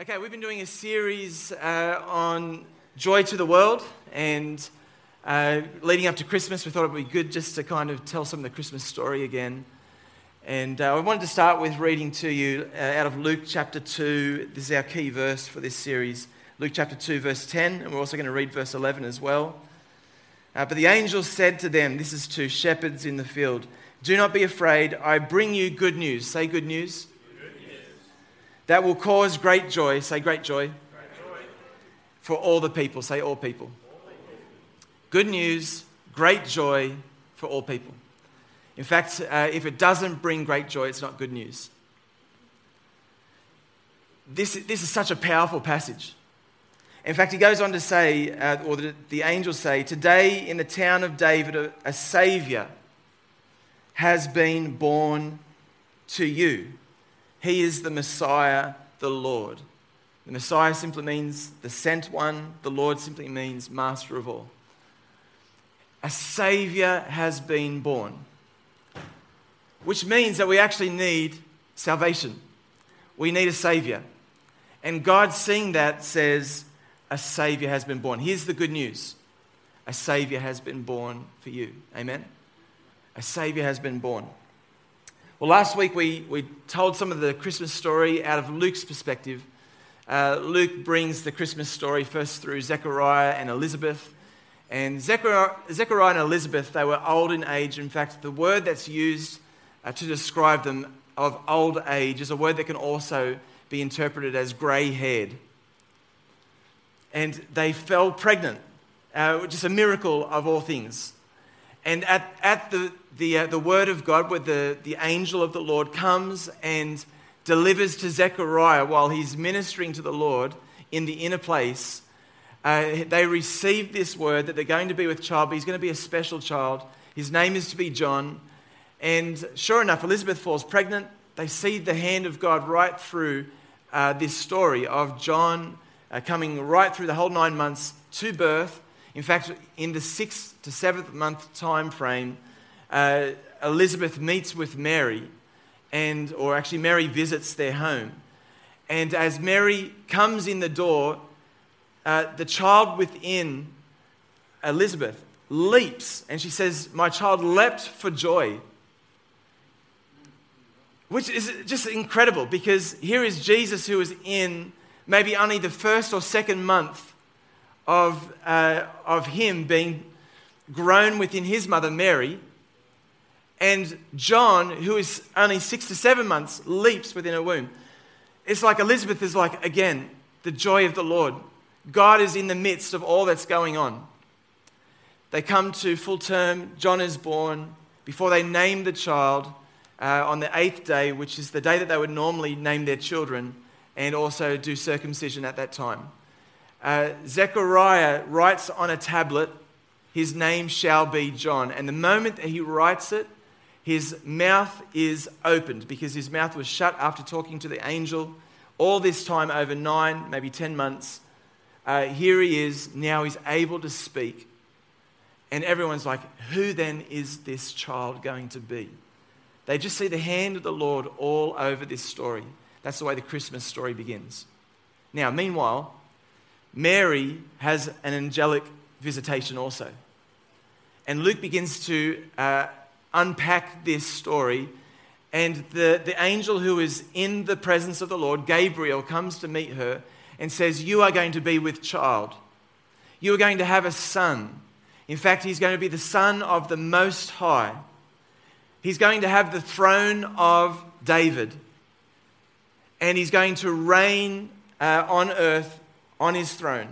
Okay, we've been doing a series uh, on joy to the world, and uh, leading up to Christmas, we thought it would be good just to kind of tell some of the Christmas story again. And uh, I wanted to start with reading to you uh, out of Luke chapter 2. This is our key verse for this series Luke chapter 2, verse 10, and we're also going to read verse 11 as well. Uh, but the angel said to them, This is to shepherds in the field, Do not be afraid, I bring you good news. Say good news that will cause great joy. Say great joy. For all the people. Say all people. all people. Good news, great joy for all people. In fact, uh, if it doesn't bring great joy, it's not good news. This, this is such a powerful passage. In fact, he goes on to say, uh, or the, the angels say, Today in the town of David, a, a Savior has been born to you. He is the Messiah, the Lord. The Messiah simply means the sent one, the Lord simply means master of all. A Savior has been born, which means that we actually need salvation. We need a Savior. And God, seeing that, says, A Savior has been born. Here's the good news a Savior has been born for you. Amen? A Savior has been born. Well, last week we, we told some of the Christmas story out of Luke's perspective. Uh, Luke brings the Christmas story first through Zechariah and Elizabeth. And Zechariah, Zechariah and Elizabeth, they were old in age. In fact, the word that's used uh, to describe them of old age is a word that can also be interpreted as grey haired. And they fell pregnant, uh, which is a miracle of all things. And at, at the, the, uh, the word of God, where the, the angel of the Lord comes and delivers to Zechariah while he's ministering to the Lord in the inner place, uh, they receive this word that they're going to be with child, but he's going to be a special child. His name is to be John. And sure enough, Elizabeth falls pregnant. They see the hand of God right through uh, this story of John uh, coming right through the whole nine months to birth in fact, in the sixth to seventh month time frame, uh, Elizabeth meets with Mary, and, or actually, Mary visits their home. And as Mary comes in the door, uh, the child within Elizabeth leaps, and she says, My child leapt for joy. Which is just incredible because here is Jesus who is in maybe only the first or second month of, uh, of him being grown within his mother Mary. And John, who is only six to seven months, leaps within her womb. It's like Elizabeth is like, again, the joy of the Lord. God is in the midst of all that's going on. They come to full term. John is born. Before they name the child uh, on the eighth day, which is the day that they would normally name their children and also do circumcision at that time uh, Zechariah writes on a tablet, His name shall be John. And the moment that he writes it, his mouth is opened because his mouth was shut after talking to the angel all this time over nine, maybe ten months. Uh, here he is, now he's able to speak. And everyone's like, Who then is this child going to be? They just see the hand of the Lord all over this story. That's the way the Christmas story begins. Now, meanwhile, Mary has an angelic visitation also. And Luke begins to uh, unpack this story. And the, the angel who is in the presence of the Lord, Gabriel, comes to meet her and says, You are going to be with child. You are going to have a son. In fact, he's going to be the son of the Most High. He's going to have the throne of David. And he's going to reign uh, on earth on his throne.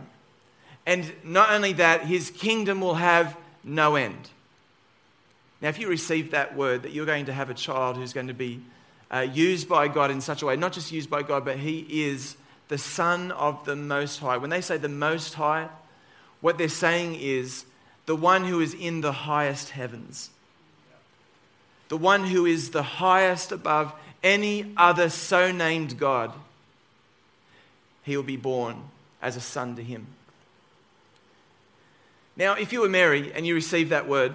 And not only that, his kingdom will have no end. Now, if you receive that word that you're going to have a child who's going to be uh, used by God in such a way, not just used by God, but he is the Son of the Most High. When they say the Most High, what they're saying is the one who is in the highest heavens, the one who is the highest above any other so named God. He will be born as a son to him. Now, if you were Mary and you received that word,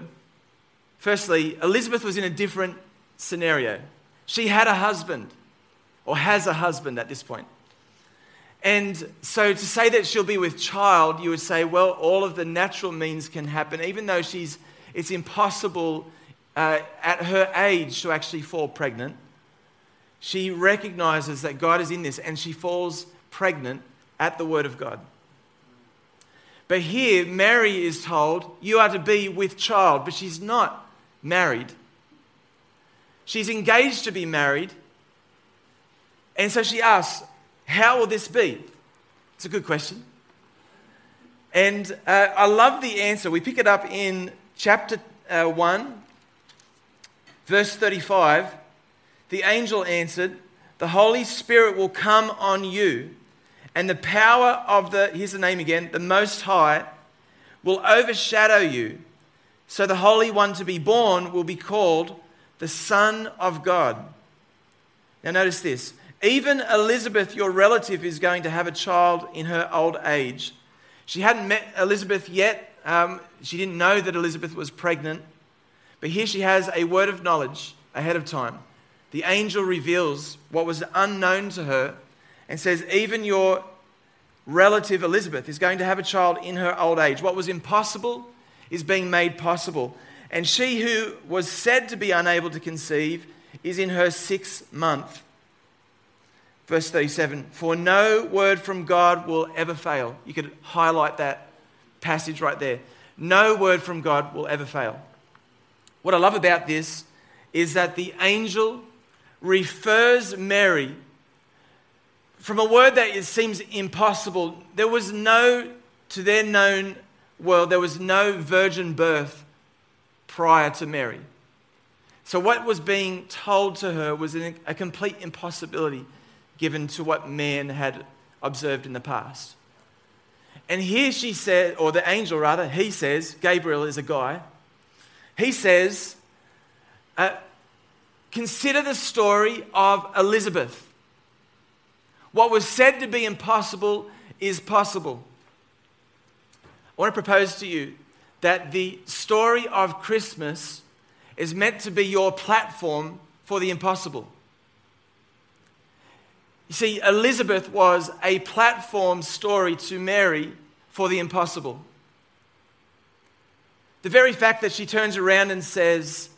firstly, Elizabeth was in a different scenario. She had a husband, or has a husband at this point. And so to say that she'll be with child, you would say, well, all of the natural means can happen, even though she's, it's impossible uh, at her age to actually fall pregnant. She recognizes that God is in this and she falls pregnant at the word of God. But here, Mary is told, You are to be with child, but she's not married. She's engaged to be married. And so she asks, How will this be? It's a good question. And uh, I love the answer. We pick it up in chapter uh, 1, verse 35. The angel answered, The Holy Spirit will come on you and the power of the, here's the name again, the Most High, will overshadow you. So the Holy One to be born will be called the Son of God. Now, notice this. Even Elizabeth, your relative, is going to have a child in her old age. She hadn't met Elizabeth yet. Um, she didn't know that Elizabeth was pregnant. But here she has a word of knowledge ahead of time. The angel reveals what was unknown to her and says, Even your relative Elizabeth is going to have a child in her old age. What was impossible is being made possible. And she who was said to be unable to conceive is in her sixth month. Verse 37 For no word from God will ever fail. You could highlight that passage right there. No word from God will ever fail. What I love about this is that the angel refers Mary from a word that it seems impossible, there was no, to their known world, there was no virgin birth prior to Mary. So, what was being told to her was a complete impossibility given to what man had observed in the past. And here she said, or the angel rather, he says, Gabriel is a guy, he says, uh, consider the story of Elizabeth. What was said to be impossible is possible. I want to propose to you that the story of Christmas is meant to be your platform for the impossible. You see, Elizabeth was a platform story to Mary for the impossible. The very fact that she turns around and says,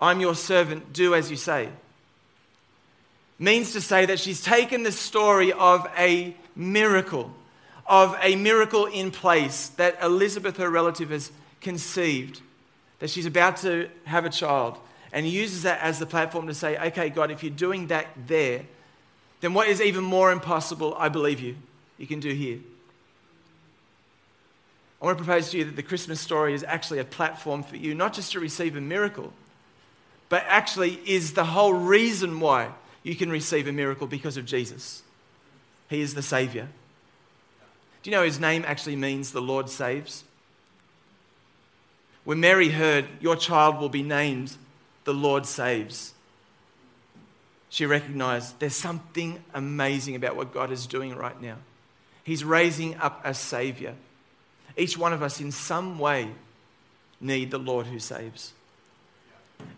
I'm your servant, do as you say means to say that she's taken the story of a miracle, of a miracle in place that Elizabeth, her relative, has conceived, that she's about to have a child, and uses that as the platform to say, okay, God, if you're doing that there, then what is even more impossible, I believe you, you can do here. I want to propose to you that the Christmas story is actually a platform for you, not just to receive a miracle, but actually is the whole reason why you can receive a miracle because of Jesus. He is the Savior. Do you know his name actually means the Lord saves? When Mary heard, Your child will be named the Lord saves, she recognized there's something amazing about what God is doing right now. He's raising up a Savior. Each one of us, in some way, need the Lord who saves.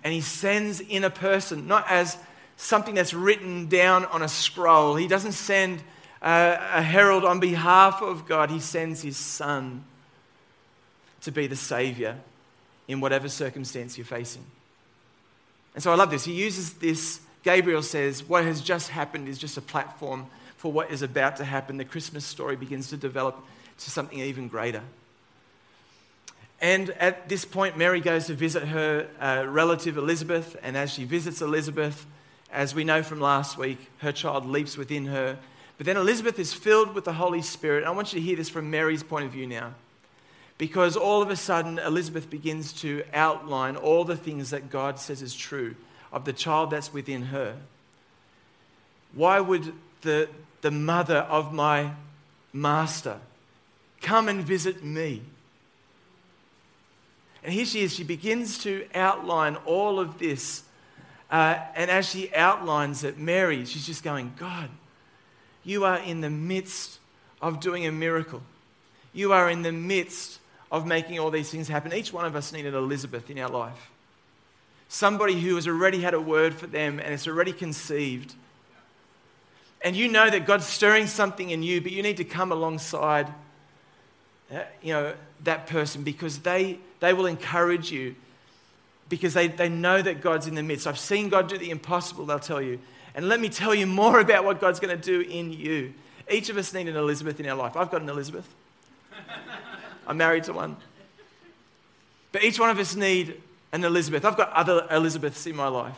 And He sends in a person, not as something that's written down on a scroll. He doesn't send a, a herald on behalf of God, he sends his son to be the savior in whatever circumstance you're facing. And so I love this. He uses this, Gabriel says, what has just happened is just a platform for what is about to happen. The Christmas story begins to develop to something even greater. And at this point, Mary goes to visit her uh, relative Elizabeth, and as she visits Elizabeth, as we know from last week, her child leaps within her. But then Elizabeth is filled with the Holy Spirit. I want you to hear this from Mary's point of view now. Because all of a sudden, Elizabeth begins to outline all the things that God says is true of the child that's within her. Why would the, the mother of my master come and visit me? And here she is, she begins to outline all of this uh, and as she outlines it, Mary, she's just going, God, you are in the midst of doing a miracle. You are in the midst of making all these things happen. Each one of us needed Elizabeth in our life. Somebody who has already had a word for them and it's already conceived. and you know that God's stirring something in you, but you need to come alongside uh, you know, that person because they, they will encourage you because they, they know that God's in the midst. I've seen God do the impossible, they'll tell you. And let me tell you more about what God's going to do in you. Each of us need an Elizabeth in our life. I've got an Elizabeth. I'm married to one. But each one of us need an Elizabeth. I've got other Elizabeths in my life.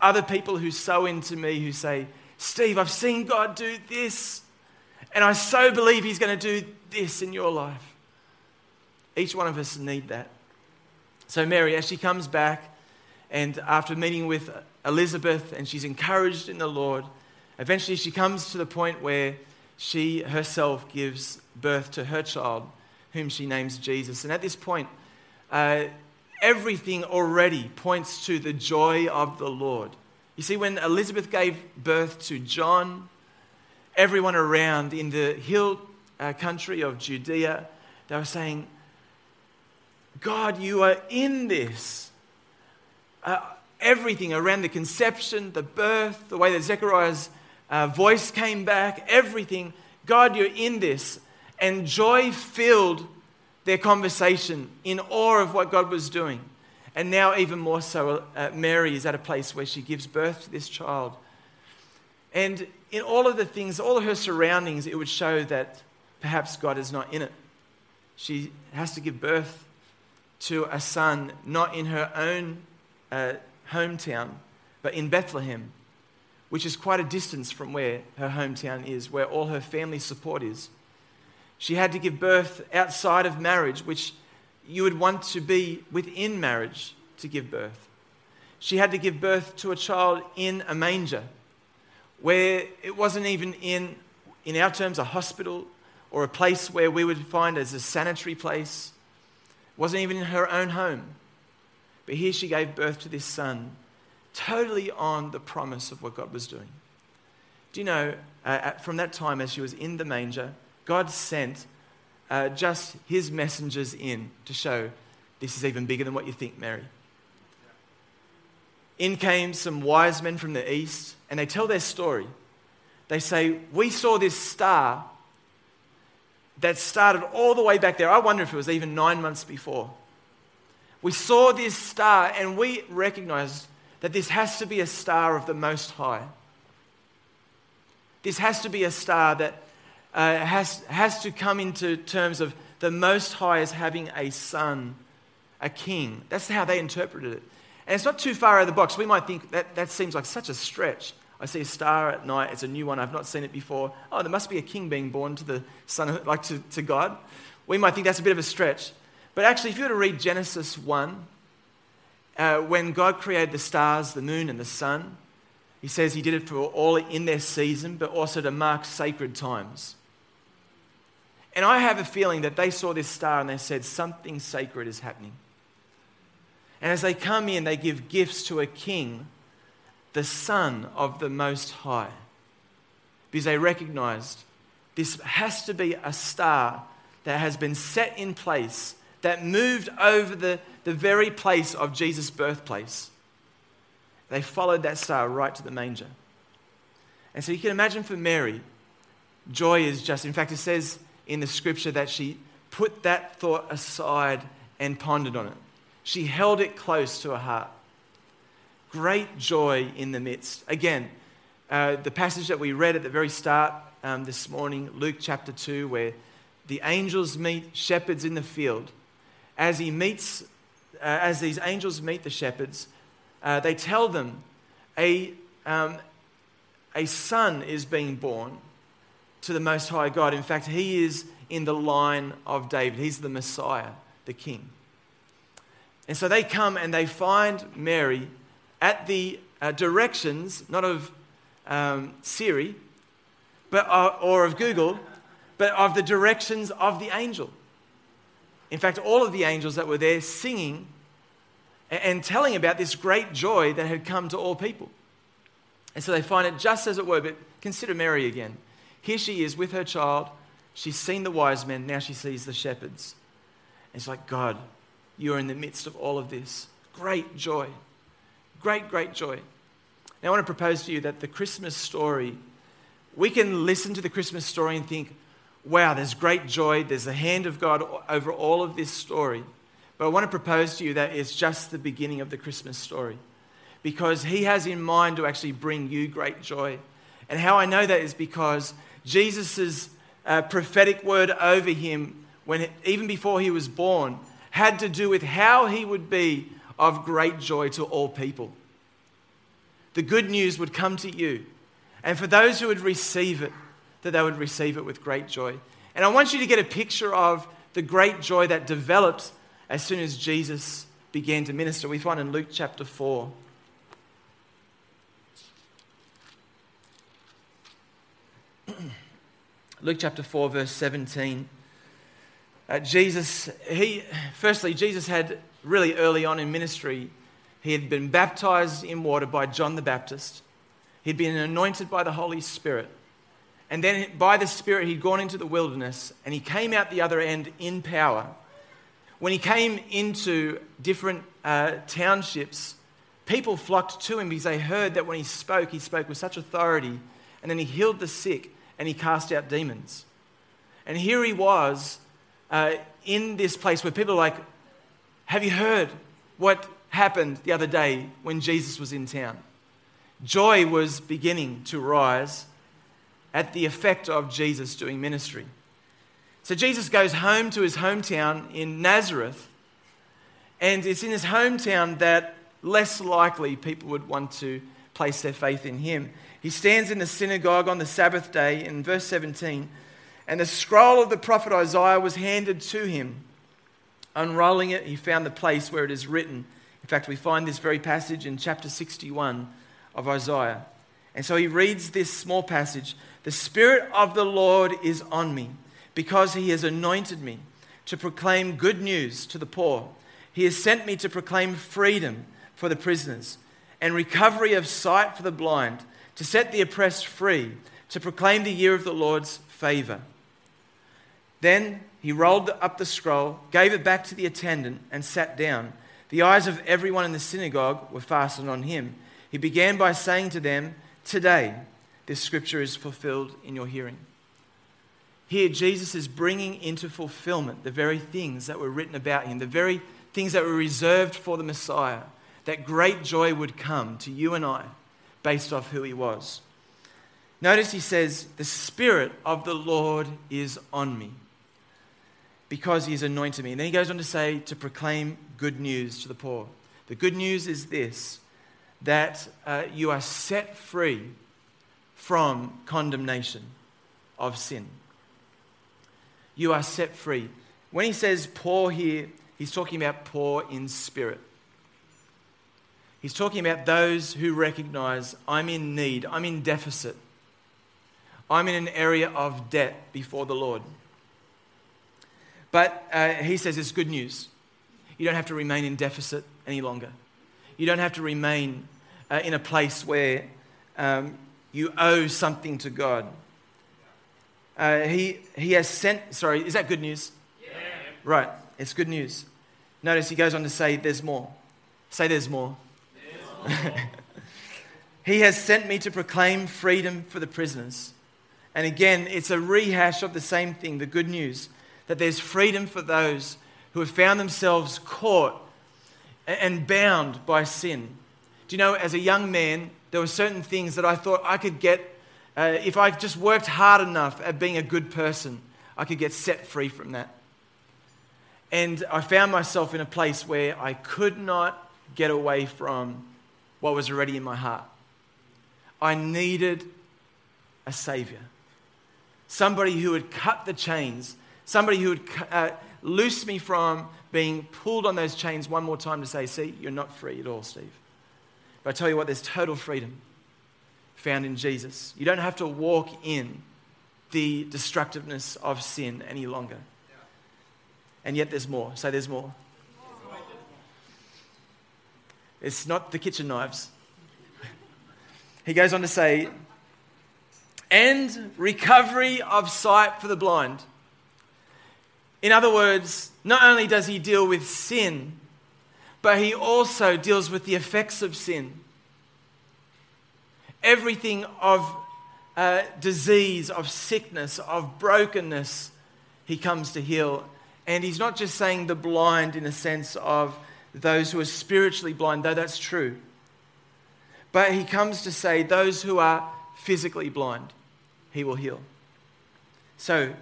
Other people who sow into me who say, Steve, I've seen God do this. And I so believe He's going to do this in your life. Each one of us need that. So, Mary, as she comes back, and after meeting with Elizabeth, and she's encouraged in the Lord, eventually she comes to the point where she herself gives birth to her child, whom she names Jesus. And at this point, uh, everything already points to the joy of the Lord. You see, when Elizabeth gave birth to John, everyone around in the hill uh, country of Judea, they were saying, God, you are in this. Uh, everything around the conception, the birth, the way that Zechariah's uh, voice came back, everything. God, you're in this. And joy filled their conversation in awe of what God was doing. And now, even more so, uh, Mary is at a place where she gives birth to this child. And in all of the things, all of her surroundings, it would show that perhaps God is not in it. She has to give birth to a son, not in her own uh, hometown, but in Bethlehem, which is quite a distance from where her hometown is, where all her family support is. She had to give birth outside of marriage, which you would want to be within marriage to give birth. She had to give birth to a child in a manger, where it wasn't even in, in our terms, a hospital or a place where we would find as a sanitary place. Wasn't even in her own home. But here she gave birth to this son, totally on the promise of what God was doing. Do you know, uh, from that time as she was in the manger, God sent uh, just his messengers in to show this is even bigger than what you think, Mary. In came some wise men from the east, and they tell their story. They say, We saw this star that started all the way back there. I wonder if it was even nine months before. We saw this star, and we recognized that this has to be a star of the Most High. This has to be a star that uh, has, has to come into terms of the Most High as having a son, a king. That's how they interpreted it. And it's not too far out of the box. We might think that that seems like such a stretch. I see a star at night. It's a new one. I've not seen it before. Oh, there must be a king being born to the son, like to, to God. We might think that's a bit of a stretch. But actually, if you were to read Genesis 1, uh, when God created the stars, the moon, and the sun, he says he did it for all in their season, but also to mark sacred times. And I have a feeling that they saw this star and they said, something sacred is happening. And as they come in, they give gifts to a king, the Son of the Most High, because they recognized this has to be a star that has been set in place, that moved over the, the very place of Jesus' birthplace. They followed that star right to the manger. And so you can imagine for Mary, joy is just, in fact, it says in the scripture that she put that thought aside and pondered on it. She held it close to her heart. Great joy in the midst. Again, uh, the passage that we read at the very start um, this morning, Luke chapter 2, where the angels meet shepherds in the field. As he meets, uh, as these angels meet the shepherds, uh, they tell them a, um, a son is being born to the Most High God. In fact, he is in the line of David, he's the Messiah, the King. And so they come and they find Mary at the uh, directions, not of um, Siri but, uh, or of Google, but of the directions of the angel. In fact, all of the angels that were there singing and, telling about this great joy that had come to all people. And so they find it just as it were, but consider Mary again. Here she is with her child. She's seen the wise men, now she sees the shepherds. And it's like, God, you are in the midst of all of this. Great joy. Great, great joy. Now, I want to propose to you that the Christmas story we can listen to the Christmas story and think, wow, there's great joy, there's the hand of God over all of this story. But I want to propose to you that it's just the beginning of the Christmas story because He has in mind to actually bring you great joy. And how I know that is because Jesus' uh, prophetic word over him, when, even before he was born, had to do with how he would be of great joy to all people. The good news would come to you. And for those who would receive it, that they would receive it with great joy. And I want you to get a picture of the great joy that developed as soon as Jesus began to minister. We find in Luke chapter 4. Luke chapter 4, verse 17. Uh, Jesus, he, firstly, Jesus had really early on in ministry, he had been baptized in water by John the Baptist. He'd been anointed by the Holy Spirit. And then by the Spirit, he'd gone into the wilderness and he came out the other end in power. When he came into different uh, townships, people flocked to him because they heard that when he spoke, he spoke with such authority. And then he healed the sick and he cast out demons. And here he was uh, in this place where people are like, Have you heard what happened the other day when Jesus was in town? Joy was beginning to rise at the effect of Jesus doing ministry. So Jesus goes home to his hometown in Nazareth, and it's in his hometown that less likely people would want to place their faith in him. He stands in the synagogue on the Sabbath day in verse 17 and the scroll of the prophet Isaiah was handed to him. Unrolling it, he found the place where it is written. In fact, we find this very passage in chapter 61 of Isaiah. And so he reads this small passage The Spirit of the Lord is on me, because he has anointed me to proclaim good news to the poor. He has sent me to proclaim freedom for the prisoners and recovery of sight for the blind, to set the oppressed free, to proclaim the year of the Lord's favor. Then he rolled up the scroll, gave it back to the attendant, and sat down. The eyes of everyone in the synagogue were fastened on him. He began by saying to them, Today, this scripture is fulfilled in your hearing. Here, Jesus is bringing into fulfillment the very things that were written about him, the very things that were reserved for the Messiah, that great joy would come to you and I based off who he was. Notice he says, The Spirit of the Lord is on me because he has anointed me. And then he goes on to say, to proclaim good news to the poor. The good news is this that uh, you are set free from condemnation of sin. You are set free. When he says poor here, he's talking about poor in spirit. He's talking about those who recognize I'm in need, I'm in deficit, I'm in an area of debt before the Lord. But uh, he says it's good news. You don't have to remain in deficit any longer. You don't have to remain uh, in a place where um, you owe something to God. Uh, he, he has sent, sorry, is that good news? Yeah. Right, it's good news. Notice he goes on to say, There's more. Say, There's more. There's more. he has sent me to proclaim freedom for the prisoners. And again, it's a rehash of the same thing, the good news that there's freedom for those who have found themselves caught and bound by sin. Do you know, as a young man, there were certain things that I thought I could get, uh, if I just worked hard enough at being a good person, I could get set free from that. And I found myself in a place where I could not get away from what was already in my heart. I needed a Savior, somebody who would cut the chains Somebody who would uh, loose me from being pulled on those chains one more time to say, See, you're not free at all, Steve. But I tell you what, there's total freedom found in Jesus. You don't have to walk in the destructiveness of sin any longer. And yet there's more. Say there's more. It's not the kitchen knives. He goes on to say, and recovery of sight for the blind. In other words, not only does he deal with sin, but he also deals with the effects of sin. Everything of, uh, disease, of sickness, of brokenness, he comes to heal. And he's not just saying the blind in the sense of those who are spiritually blind, though that's true. But he comes to say those who are physically blind, he will heal. So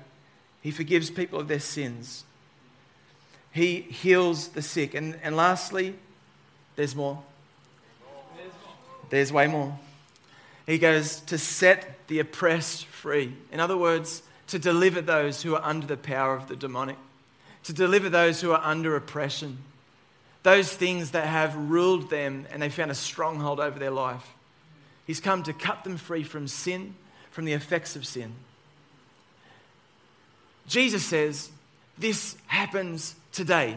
he forgives people of their sins. He heals the sick. And, and lastly, there's more. There's way more. He goes to set the oppressed free. In other words, to deliver those who are under the power of the demonic, to deliver those who are under oppression, those things that have ruled them and they found a stronghold over their life. He's come to cut them free from sin, from the effects of sin. Jesus says this happens today.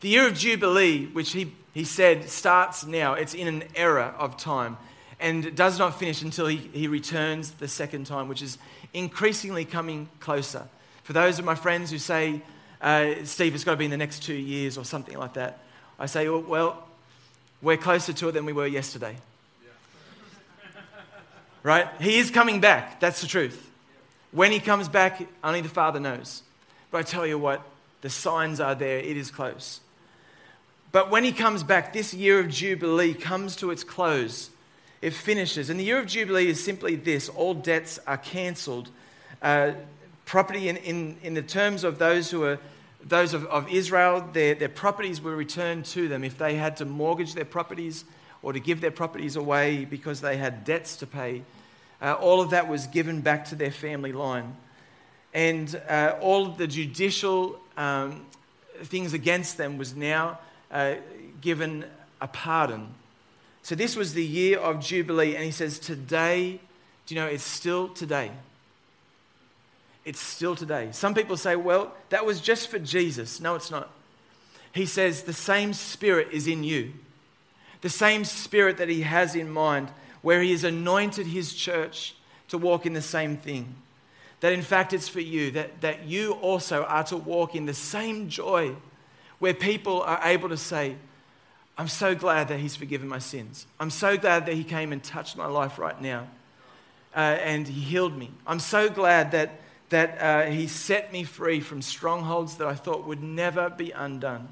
The year of Jubilee, which he, he said starts now, it's in an era of time and does not finish until he, he returns the second time, which is increasingly coming closer. For those of my friends who say, uh, Steve, it's got to be in the next two years or something like that, I say, well, well we're closer to it than we were yesterday. right? He is coming back. That's the truth. When he comes back, only the Father knows. But I tell you what, the signs are there. It is close. But when he comes back, this year of Jubilee comes to its close. It finishes. And the year of Jubilee is simply this all debts are cancelled. Uh, property, in, in, in the terms of those who are those of, of Israel, their, their properties were returned to them. If they had to mortgage their properties or to give their properties away because they had debts to pay, uh, all of that was given back to their family line. And uh, all of the judicial um, things against them was now uh, given a pardon. So this was the year of Jubilee. And he says, Today, do you know, it's still today. It's still today. Some people say, well, that was just for Jesus. No, it's not. He says, the same spirit is in you. The same spirit that he has in mind, where he has anointed his church to walk in the same thing. That in fact it's for you, that, that you also are to walk in the same joy, where people are able to say, I'm so glad that he's forgiven my sins. I'm so glad that he came and touched my life right now. Uh, and he healed me. I'm so glad that that uh, He set me free from strongholds that I thought would never be undone.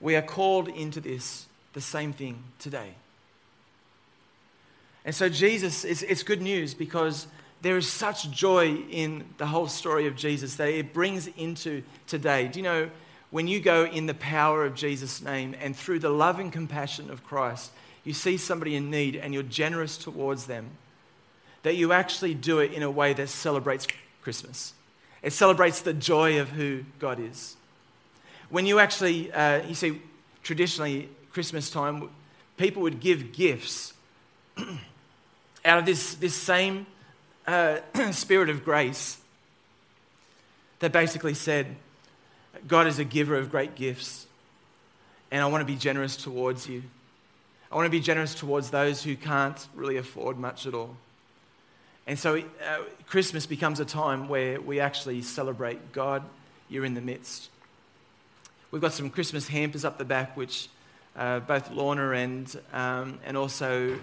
We are called into this, the same thing today. And so, Jesus, it's, it's good news because there is such joy in the whole story of Jesus that it brings into today. Do you know, when you go in the power of Jesus' name and through the love and compassion of Christ, you see somebody in need and you're generous towards them that you actually do it in a way that celebrates Christmas. It celebrates the joy of who God is. When you actually, uh, you see, traditionally, Christmas time, people would give gifts out of this, this same uh, spirit of grace that basically said, God is a giver of great gifts, and I want to be generous towards you. I want to be generous towards those who can't really afford much at all. And so uh, Christmas becomes a time where we actually celebrate God, you're in the midst. We've got some Christmas hampers up the back, which uh, both Lorna and, um, and also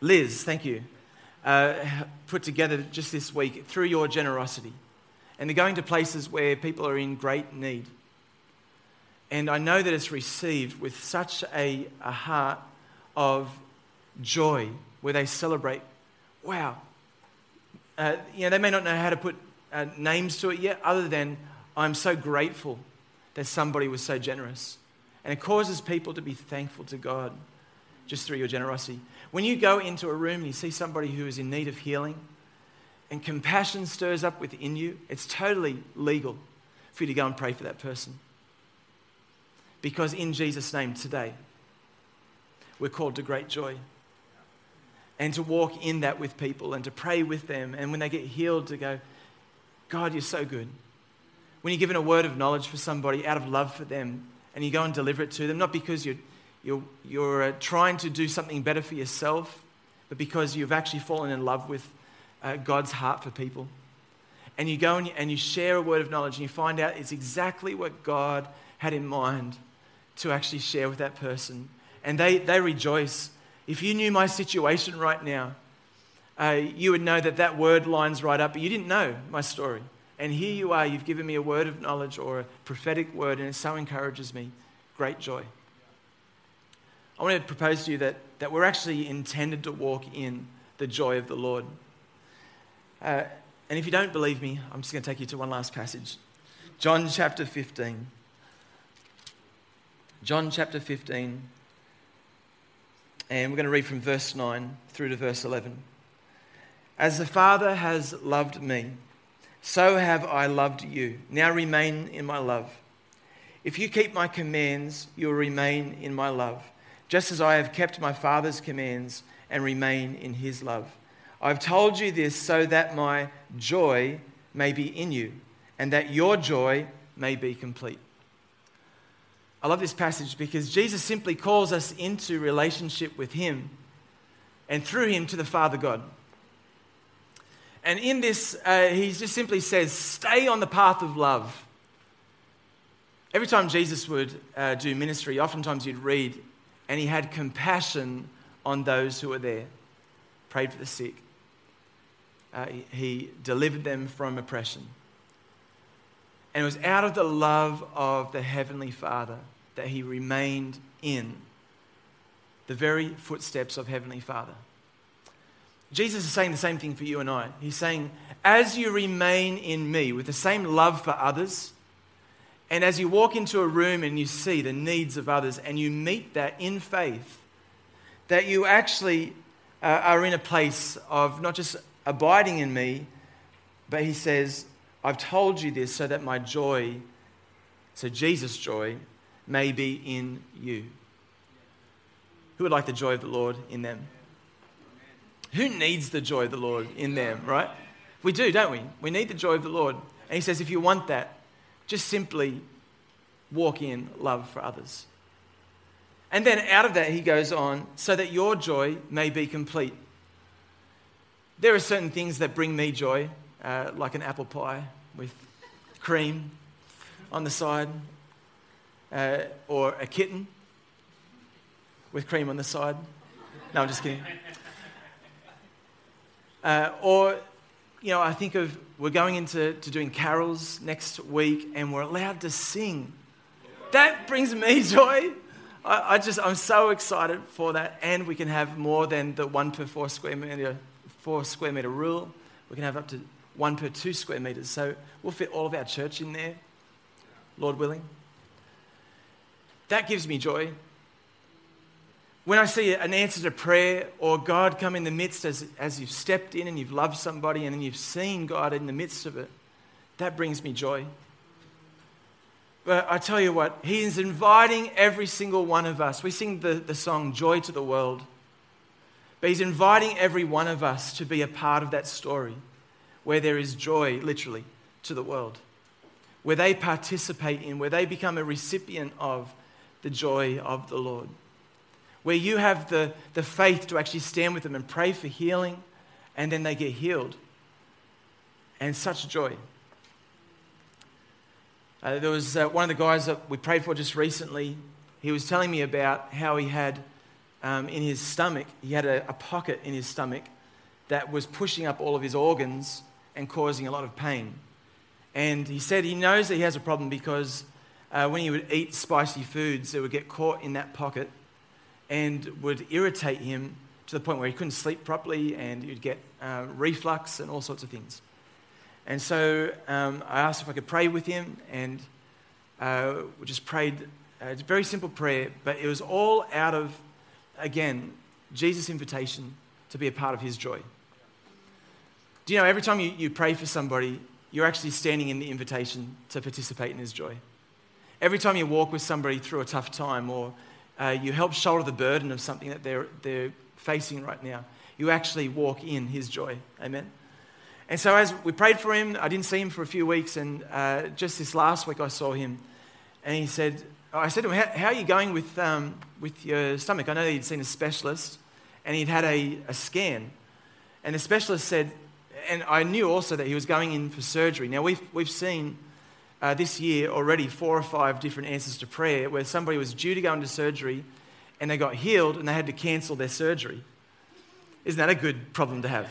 Liz, thank you, uh, put together just this week through your generosity. And they're going to places where people are in great need. And I know that it's received with such a, a heart of joy where they celebrate wow. Uh, you know, they may not know how to put uh, names to it yet, other than I'm so grateful that somebody was so generous. And it causes people to be thankful to God just through your generosity. When you go into a room and you see somebody who is in need of healing, and compassion stirs up within you, it's totally legal for you to go and pray for that person. Because in Jesus' name today, we're called to great joy and to walk in that with people and to pray with them. And when they get healed, to go, God, you're so good. When you're given a word of knowledge for somebody out of love for them and you go and deliver it to them, not because you're, you're, you're uh, trying to do something better for yourself, but because you've actually fallen in love with uh, God's heart for people. And you go and you, and you share a word of knowledge and you find out it's exactly what God had in mind to actually share with that person. And they, they rejoice If you knew my situation right now, uh, you would know that that word lines right up, but you didn't know my story. And here you are, you've given me a word of knowledge or a prophetic word, and it so encourages me. Great joy. I want to propose to you that, that we're actually intended to walk in the joy of the Lord. Uh, and if you don't believe me, I'm just going to take you to one last passage John chapter 15. John chapter 15. And we're going to read from verse 9 through to verse 11. As the Father has loved me, so have I loved you. Now remain in my love. If you keep my commands, you will remain in my love, just as I have kept my Father's commands and remain in his love. I've told you this so that my joy may be in you and that your joy may be complete. I love this passage because Jesus simply calls us into relationship with him and through him to the Father God. And in this, uh, he just simply says, stay on the path of love. Every time Jesus would uh, do ministry, oftentimes you'd read, and he had compassion on those who were there, prayed for the sick, uh, he delivered them from oppression. And it was out of the love of the Heavenly Father that he remained in the very footsteps of Heavenly Father. Jesus is saying the same thing for you and I. He's saying, as you remain in me with the same love for others, and as you walk into a room and you see the needs of others and you meet that in faith, that you actually uh, are in a place of not just abiding in me, but he says, I've told you this so that my joy, so Jesus' joy, may be in you. Who would like the joy of the Lord in them? Who needs the joy of the Lord in them, right? We do, don't we? We need the joy of the Lord. And he says, if you want that, just simply walk in love for others. And then out of that, he goes on, so that your joy may be complete. There are certain things that bring me joy, uh, like an apple pie with cream on the side, uh, or a kitten with cream on the side. No, I'm just kidding. Uh, or, you know, I think of we're going into to doing carols next week and we're allowed to sing. That brings me joy. I, I just, I'm so excited for that. And we can have more than the one per four square meter four square metre rule. We can have up to one per two square metres. So we'll fit all of our church in there, Lord willing. That gives me joy. When I see an answer to prayer or God come in the midst as, as you've stepped in and you've loved somebody and then you've seen God in the midst of it, that brings me joy. But I tell you what, He is inviting every single one of us. We sing the, the song Joy to the World. But he's inviting every one of us to be a part of that story where there is joy, literally, to the world, where they participate in, where they become a recipient of the joy of the Lord, where you have the, the faith to actually stand with them and pray for healing, and then they get healed. And such joy. Uh, there was uh, one of the guys that we prayed for just recently. He was telling me about how he had um, in his stomach, he had a, a pocket in his stomach that was pushing up all of his organs and causing a lot of pain. And he said he knows that he has a problem because uh, when he would eat spicy foods, it would get caught in that pocket and would irritate him to the point where he couldn't sleep properly and he'd get uh, reflux and all sorts of things. And so um, I asked if I could pray with him, and uh, we just prayed. Uh, it's a very simple prayer, but it was all out of again, Jesus' invitation to be a part of his joy. Do you know, every time you, you pray for somebody, you're actually standing in the invitation to participate in his joy. Every time you walk with somebody through a tough time or uh, you help shoulder the burden of something that they're, they're facing right now, you actually walk in his joy. Amen? And so, as we prayed for him, I didn't see him for a few weeks, and uh, just this last week I saw him, and he said, I said to him, How, are you going with, um, with your stomach? I know he'd seen a specialist and he'd had a, a scan. And the specialist said, and I knew also that he was going in for surgery. Now, we've, we've seen uh, this year already four or five different answers to prayer where somebody was due to go into surgery and they got healed and they had to cancel their surgery. Isn't that a good problem to have?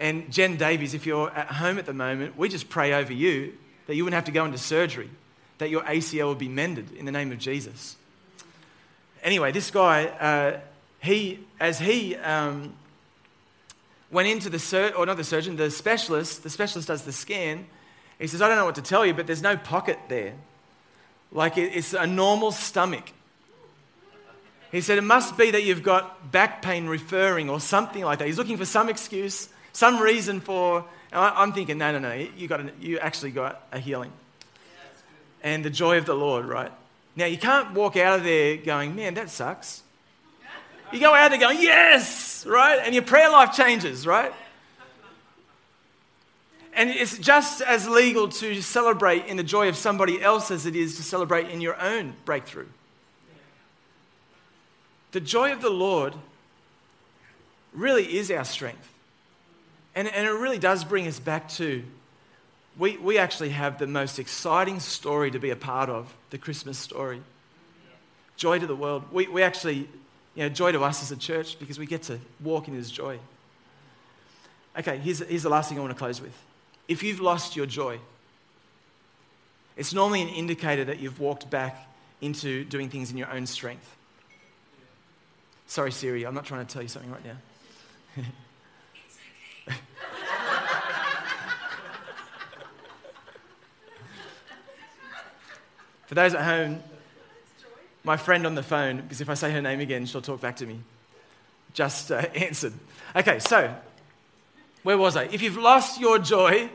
And Jen Davies, if you're at home at the moment, we just pray over you that you wouldn't have to go into surgery, that your ACL would be mended in the name of Jesus. Anyway, this guy, uh, he, as he um, went into the surgeon, or not the surgeon, the specialist, the specialist does the scan. He says, I don't know what to tell you, but there's no pocket there. Like it's a normal stomach. He said, It must be that you've got back pain referring or something like that. He's looking for some excuse, some reason for. I'm thinking, no, no, no, you, got a, you actually got a healing. And the joy of the Lord, right? Now, you can't walk out of there going, man, that sucks. You go out there going, yes, right? And your prayer life changes, right? And it's just as legal to celebrate in the joy of somebody else as it is to celebrate in your own breakthrough. The joy of the Lord really is our strength. And, and it really does bring us back to we, we actually have the most exciting story to be a part of the Christmas story. Joy to the world. We, we actually, you know, joy to us as a church because we get to walk in His joy. Okay, here's, here's the last thing I want to close with. If you've lost your joy, it's normally an indicator that you've walked back into doing things in your own strength. Sorry, Siri, I'm not trying to tell you something right now. For those at home, my friend on the phone, because if I say her name again, she'll talk back to me, just uh, answered. Okay, so where was I? If you've lost your joy,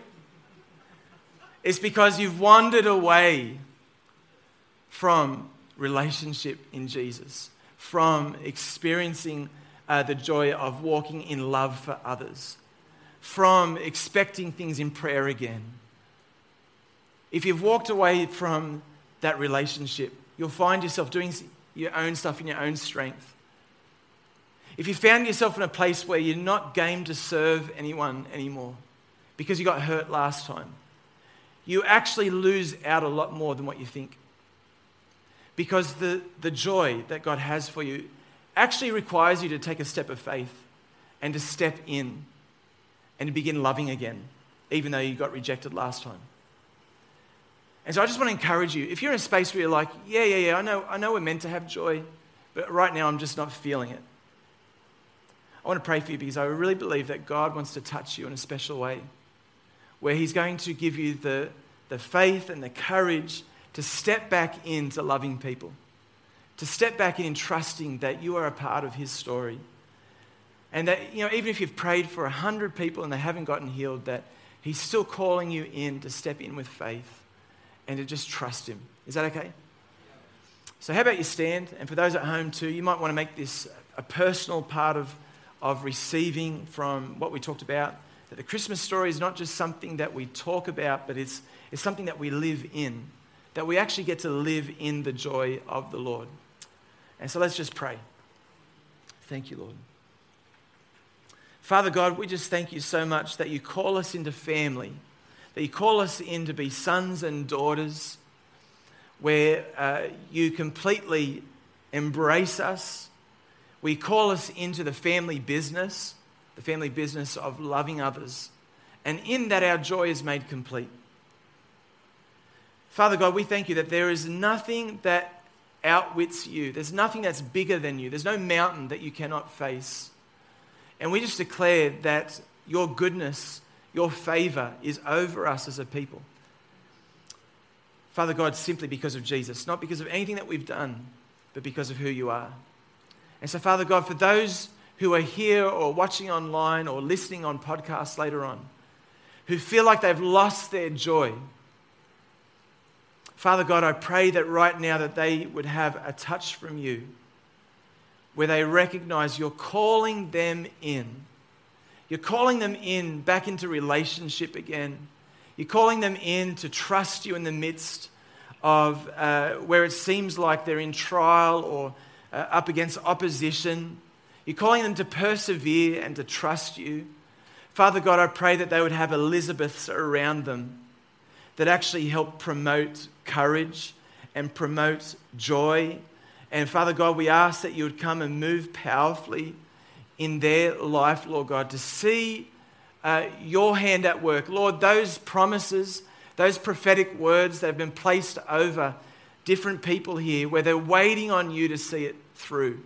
it's because you've wandered away from relationship in Jesus, from experiencing uh, the joy of walking in love for others, from expecting things in prayer again. If you've walked away from that relationship, you'll find yourself doing your own stuff in your own strength. If you found yourself in a place where you're not game to serve anyone anymore because you got hurt last time, you actually lose out a lot more than what you think. Because the, the joy that God has for you actually requires you to take a step of faith and to step in and to begin loving again, even though you got rejected last time. And so I just want to encourage you if you're in a space where you're like, yeah, yeah, yeah, I know, I know we're meant to have joy, but right now I'm just not feeling it. I want to pray for you because I really believe that God wants to touch you in a special way, where He's going to give you the, the faith and the courage to step back into loving people, to step back in trusting that you are a part of His story. And that, you know, even if you've prayed for a hundred people and they haven't gotten healed, that He's still calling you in to step in with faith and to just trust Him. Is that okay? So, how about you stand? And for those at home too, you might want to make this a personal part of, of receiving from what we talked about. That the Christmas story is not just something that we talk about, but it's, it's something that we live in. That we actually get to live in the joy of the Lord. And so let's just pray. Thank you, Lord. Father God, we just thank you so much that you call us into family that you call us in to be sons and daughters, where uh, you completely embrace us. We call us into the family business, the family business of loving others. And in that, our joy is made complete. Father God, we thank you that there is nothing that outwits you. There's nothing that's bigger than you. There's no mountain that you cannot face. And we just declare that your goodness your favor is over us as a people. Father God, simply because of Jesus, not because of anything that we've done, but because of who you are. And so, Father God, for those who are here or watching online or listening on podcasts later on, who feel like they've lost their joy, Father God, I pray that right now that they would have a touch from you where they recognize you're calling them in you're calling them in back into relationship again. You're calling them in to trust you in the midst of uh, where it seems like they're in trial or uh, up against opposition. You're calling them to persevere and to trust you. Father God, I pray that they would have Elizabeths around them that actually help promote courage and promote joy And Father God, we ask that you would come and move powerfully in their life, Lord God, to see uh, your hand at work. Lord, those promises, those prophetic words that have been placed over different people here, where they're waiting on you to see it through.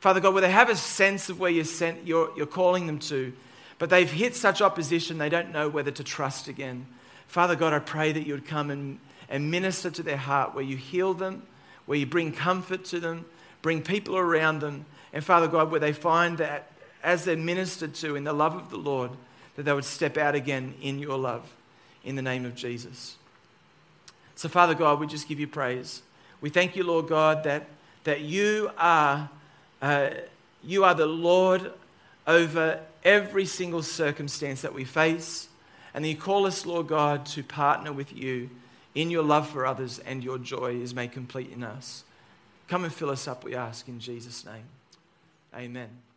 Father God, where they have a sense of where you're, sent, you're, you're calling them to, but they've hit such opposition they don't know whether to trust again. Father God, I pray that you would come and, and minister to their heart, where you heal them, where you bring comfort to them, bring people around them, and Father God, where they find that as they're ministered to in the love of the Lord, that they would step out again in your love in the name of Jesus. So, Father God, we just give you praise. We thank you, Lord God, that, that you, are, uh, you are the Lord over every single circumstance that we face. And you call us, Lord God, to partner with you in your love for others and your joy is made complete in us. Come and fill us up, we ask, in Jesus' name. Amen. Amen.